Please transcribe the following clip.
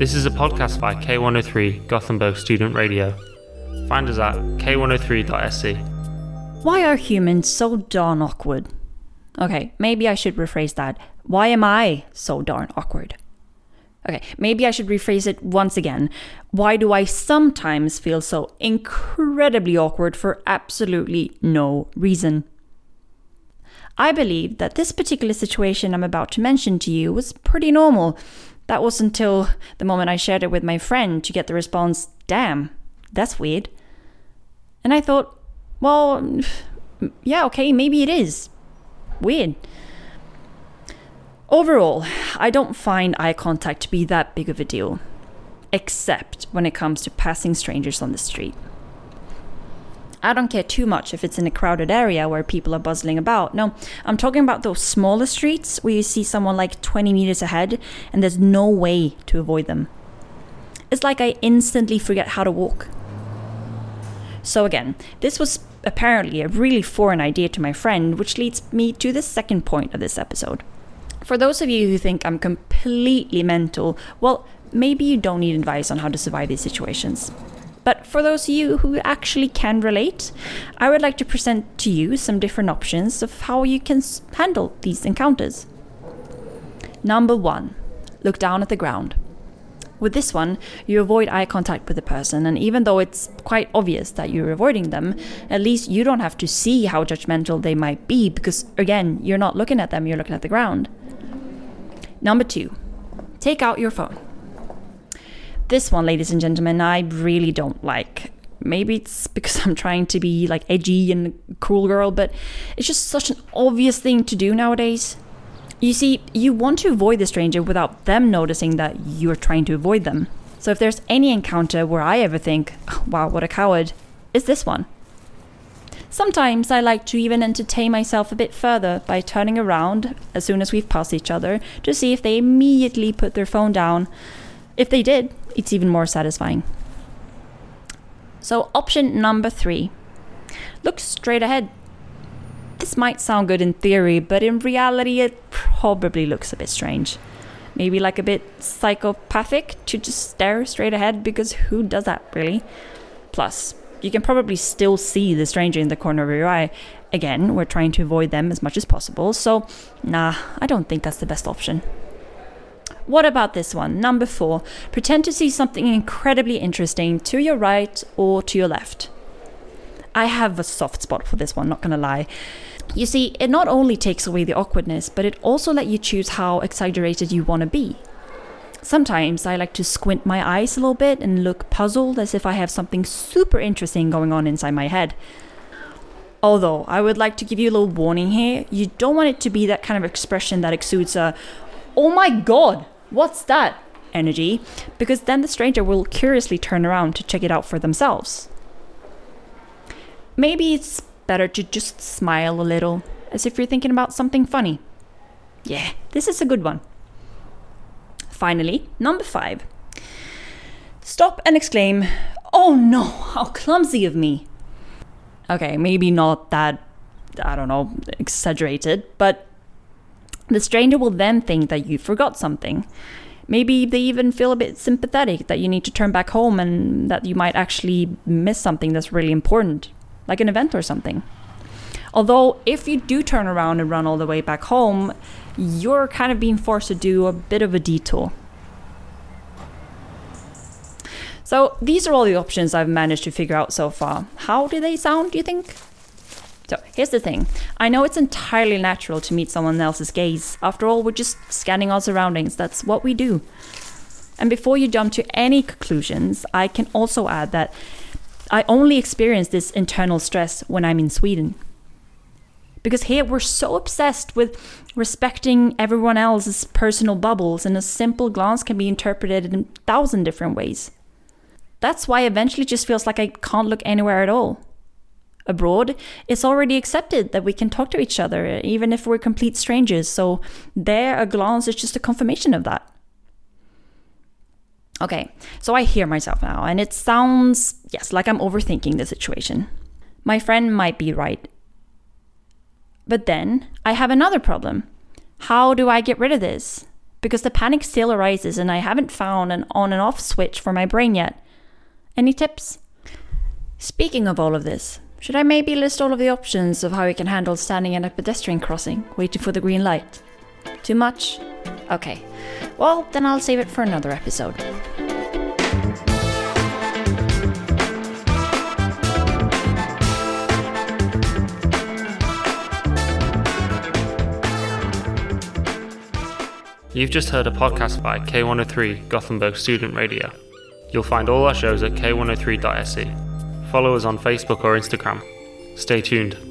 This is a podcast by K103 Gothenburg Student Radio. Find us at k103.se. Why are humans so darn awkward? Okay, maybe I should rephrase that. Why am I so darn awkward? Okay, maybe I should rephrase it once again. Why do I sometimes feel so incredibly awkward for absolutely no reason? I believe that this particular situation I'm about to mention to you was pretty normal. That was until the moment I shared it with my friend to get the response, damn, that's weird. And I thought, well, yeah, okay, maybe it is. Weird. Overall, I don't find eye contact to be that big of a deal, except when it comes to passing strangers on the street. I don't care too much if it's in a crowded area where people are bustling about. No, I'm talking about those smaller streets where you see someone like 20 meters ahead and there's no way to avoid them. It's like I instantly forget how to walk. So, again, this was apparently a really foreign idea to my friend, which leads me to the second point of this episode. For those of you who think I'm completely mental, well, maybe you don't need advice on how to survive these situations. But for those of you who actually can relate, I would like to present to you some different options of how you can handle these encounters. Number one, look down at the ground. With this one, you avoid eye contact with the person, and even though it's quite obvious that you're avoiding them, at least you don't have to see how judgmental they might be because, again, you're not looking at them, you're looking at the ground. Number two, take out your phone. This one, ladies and gentlemen, I really don't like. Maybe it's because I'm trying to be like edgy and cool girl, but it's just such an obvious thing to do nowadays. You see, you want to avoid the stranger without them noticing that you're trying to avoid them. So if there's any encounter where I ever think, oh, wow, what a coward, is this one. Sometimes I like to even entertain myself a bit further by turning around as soon as we've passed each other to see if they immediately put their phone down. If they did, it's even more satisfying. So, option number three look straight ahead. This might sound good in theory, but in reality, it probably looks a bit strange. Maybe like a bit psychopathic to just stare straight ahead because who does that really? Plus, you can probably still see the stranger in the corner of your eye. Again, we're trying to avoid them as much as possible, so nah, I don't think that's the best option. What about this one? Number four, pretend to see something incredibly interesting to your right or to your left. I have a soft spot for this one, not gonna lie. You see, it not only takes away the awkwardness, but it also let you choose how exaggerated you want to be. Sometimes I like to squint my eyes a little bit and look puzzled as if I have something super interesting going on inside my head. Although, I would like to give you a little warning here you don't want it to be that kind of expression that exudes a, oh my god, what's that? energy, because then the stranger will curiously turn around to check it out for themselves. Maybe it's better to just smile a little, as if you're thinking about something funny. Yeah, this is a good one. Finally, number five. Stop and exclaim, Oh no, how clumsy of me! Okay, maybe not that, I don't know, exaggerated, but the stranger will then think that you forgot something. Maybe they even feel a bit sympathetic that you need to turn back home and that you might actually miss something that's really important, like an event or something. Although, if you do turn around and run all the way back home, you're kind of being forced to do a bit of a detour. So, these are all the options I've managed to figure out so far. How do they sound, do you think? So, here's the thing I know it's entirely natural to meet someone else's gaze. After all, we're just scanning our surroundings, that's what we do. And before you jump to any conclusions, I can also add that I only experience this internal stress when I'm in Sweden. Because here we're so obsessed with respecting everyone else's personal bubbles, and a simple glance can be interpreted in a thousand different ways. That's why eventually it just feels like I can't look anywhere at all. Abroad, it's already accepted that we can talk to each other, even if we're complete strangers, so there, a glance is just a confirmation of that. Okay, so I hear myself now, and it sounds, yes, like I'm overthinking the situation. My friend might be right. But then I have another problem. How do I get rid of this? because the panic still arises and I haven't found an on and off switch for my brain yet. Any tips? Speaking of all of this, should I maybe list all of the options of how you can handle standing at a pedestrian crossing, waiting for the green light? Too much? Okay. Well, then I'll save it for another episode. You've just heard a podcast by K103 Gothenburg Student Radio. You'll find all our shows at k103.se. Follow us on Facebook or Instagram. Stay tuned.